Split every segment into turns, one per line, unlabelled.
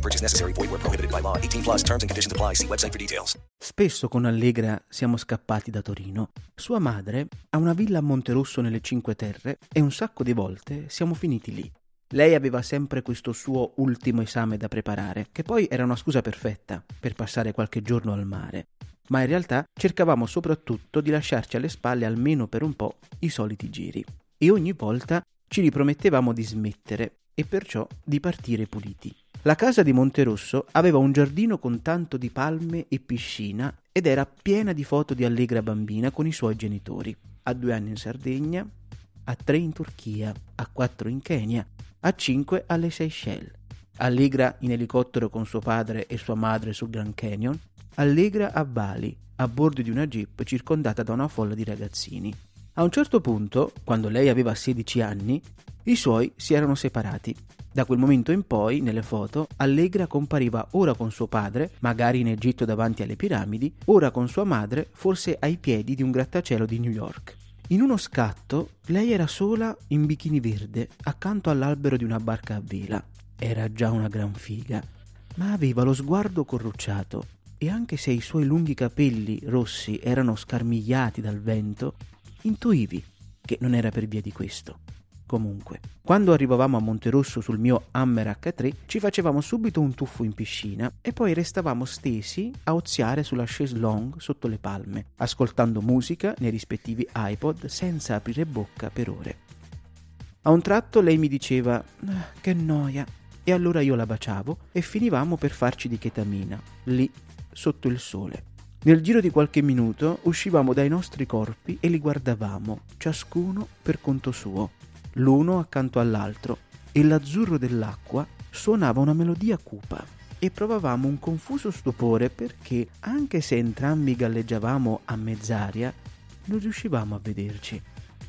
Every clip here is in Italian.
No purchase necessary. Void where prohibited by law. 18 plus terms and conditions apply. See website for details.
Spesso con Allegra siamo scappati da Torino. Sua madre ha una villa a Monterosso nelle Cinque Terre e un sacco di volte siamo finiti lì. Lei aveva sempre questo suo ultimo esame da preparare, che poi era una scusa perfetta per passare qualche giorno al mare. Ma in realtà cercavamo soprattutto di lasciarci alle spalle almeno per un po' i soliti giri. E ogni volta ci ripromettevamo di smettere e perciò di partire puliti. La casa di Monterosso aveva un giardino con tanto di palme e piscina ed era piena di foto di Allegra bambina con i suoi genitori, a due anni in Sardegna, a tre in Turchia, a quattro in Kenya, a cinque alle Seychelles. Allegra in elicottero con suo padre e sua madre sul Grand Canyon, Allegra a Bali, a bordo di una jeep circondata da una folla di ragazzini. A un certo punto, quando lei aveva 16 anni, i suoi si erano separati. Da quel momento in poi, nelle foto, Allegra compariva ora con suo padre, magari in Egitto davanti alle piramidi, ora con sua madre, forse ai piedi di un grattacielo di New York. In uno scatto, lei era sola in bikini verde, accanto all'albero di una barca a vela. Era già una gran figa, ma aveva lo sguardo corrucciato e anche se i suoi lunghi capelli rossi erano scarmigliati dal vento, intuivi che non era per via di questo. Comunque, quando arrivavamo a Monterosso sul mio Hammer H3, ci facevamo subito un tuffo in piscina e poi restavamo stesi a oziare sulla chaise longue sotto le palme, ascoltando musica nei rispettivi iPod senza aprire bocca per ore. A un tratto lei mi diceva ah, che noia e allora io la baciavo e finivamo per farci di chetamina, lì sotto il sole. Nel giro di qualche minuto uscivamo dai nostri corpi e li guardavamo, ciascuno per conto suo l'uno accanto all'altro, e l'azzurro dell'acqua suonava una melodia cupa. E provavamo un confuso stupore perché, anche se entrambi galleggiavamo a mezz'aria, non riuscivamo a vederci.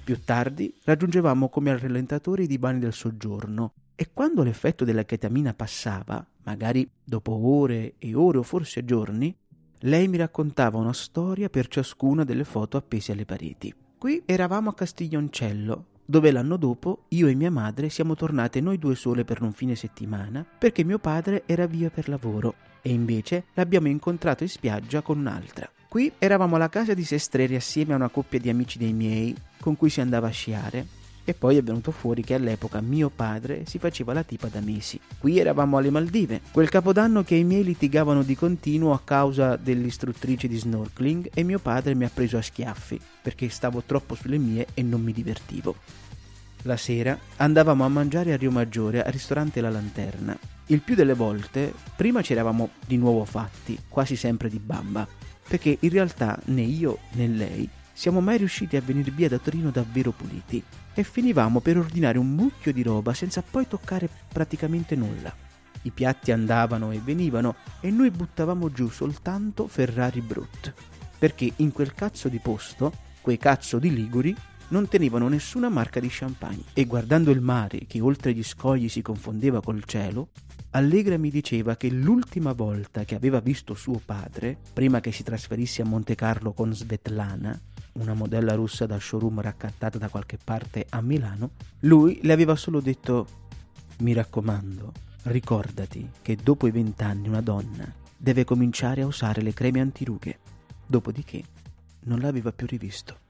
Più tardi raggiungevamo come al rallentatore i divani del soggiorno e quando l'effetto della chetamina passava, magari dopo ore e ore o forse giorni, lei mi raccontava una storia per ciascuna delle foto appese alle pareti. Qui eravamo a Castiglioncello, dove l'anno dopo io e mia madre siamo tornate noi due sole per un fine settimana perché mio padre era via per lavoro e invece l'abbiamo incontrato in spiaggia con un'altra. Qui eravamo alla casa di Sestreri assieme a una coppia di amici dei miei con cui si andava a sciare e poi è venuto fuori che all'epoca mio padre si faceva la tipa da mesi. Qui eravamo alle Maldive, quel capodanno che i miei litigavano di continuo a causa dell'istruttrice di snorkeling e mio padre mi ha preso a schiaffi perché stavo troppo sulle mie e non mi divertivo. La sera andavamo a mangiare a Rio Maggiore al ristorante La Lanterna. Il più delle volte, prima ci eravamo di nuovo fatti, quasi sempre di bamba, perché in realtà né io né lei siamo mai riusciti a venire via da Torino davvero puliti? E finivamo per ordinare un mucchio di roba senza poi toccare praticamente nulla. I piatti andavano e venivano e noi buttavamo giù soltanto Ferrari Brut, perché in quel cazzo di posto, quei cazzo di Liguri, non tenevano nessuna marca di champagne. E guardando il mare che oltre gli scogli si confondeva col cielo, Allegra mi diceva che l'ultima volta che aveva visto suo padre, prima che si trasferisse a Monte Carlo con Svetlana, una modella russa da showroom raccattata da qualche parte a Milano, lui le aveva solo detto mi raccomando, ricordati che dopo i vent'anni una donna deve cominciare a usare le creme antirughe. Dopodiché non l'aveva più rivisto.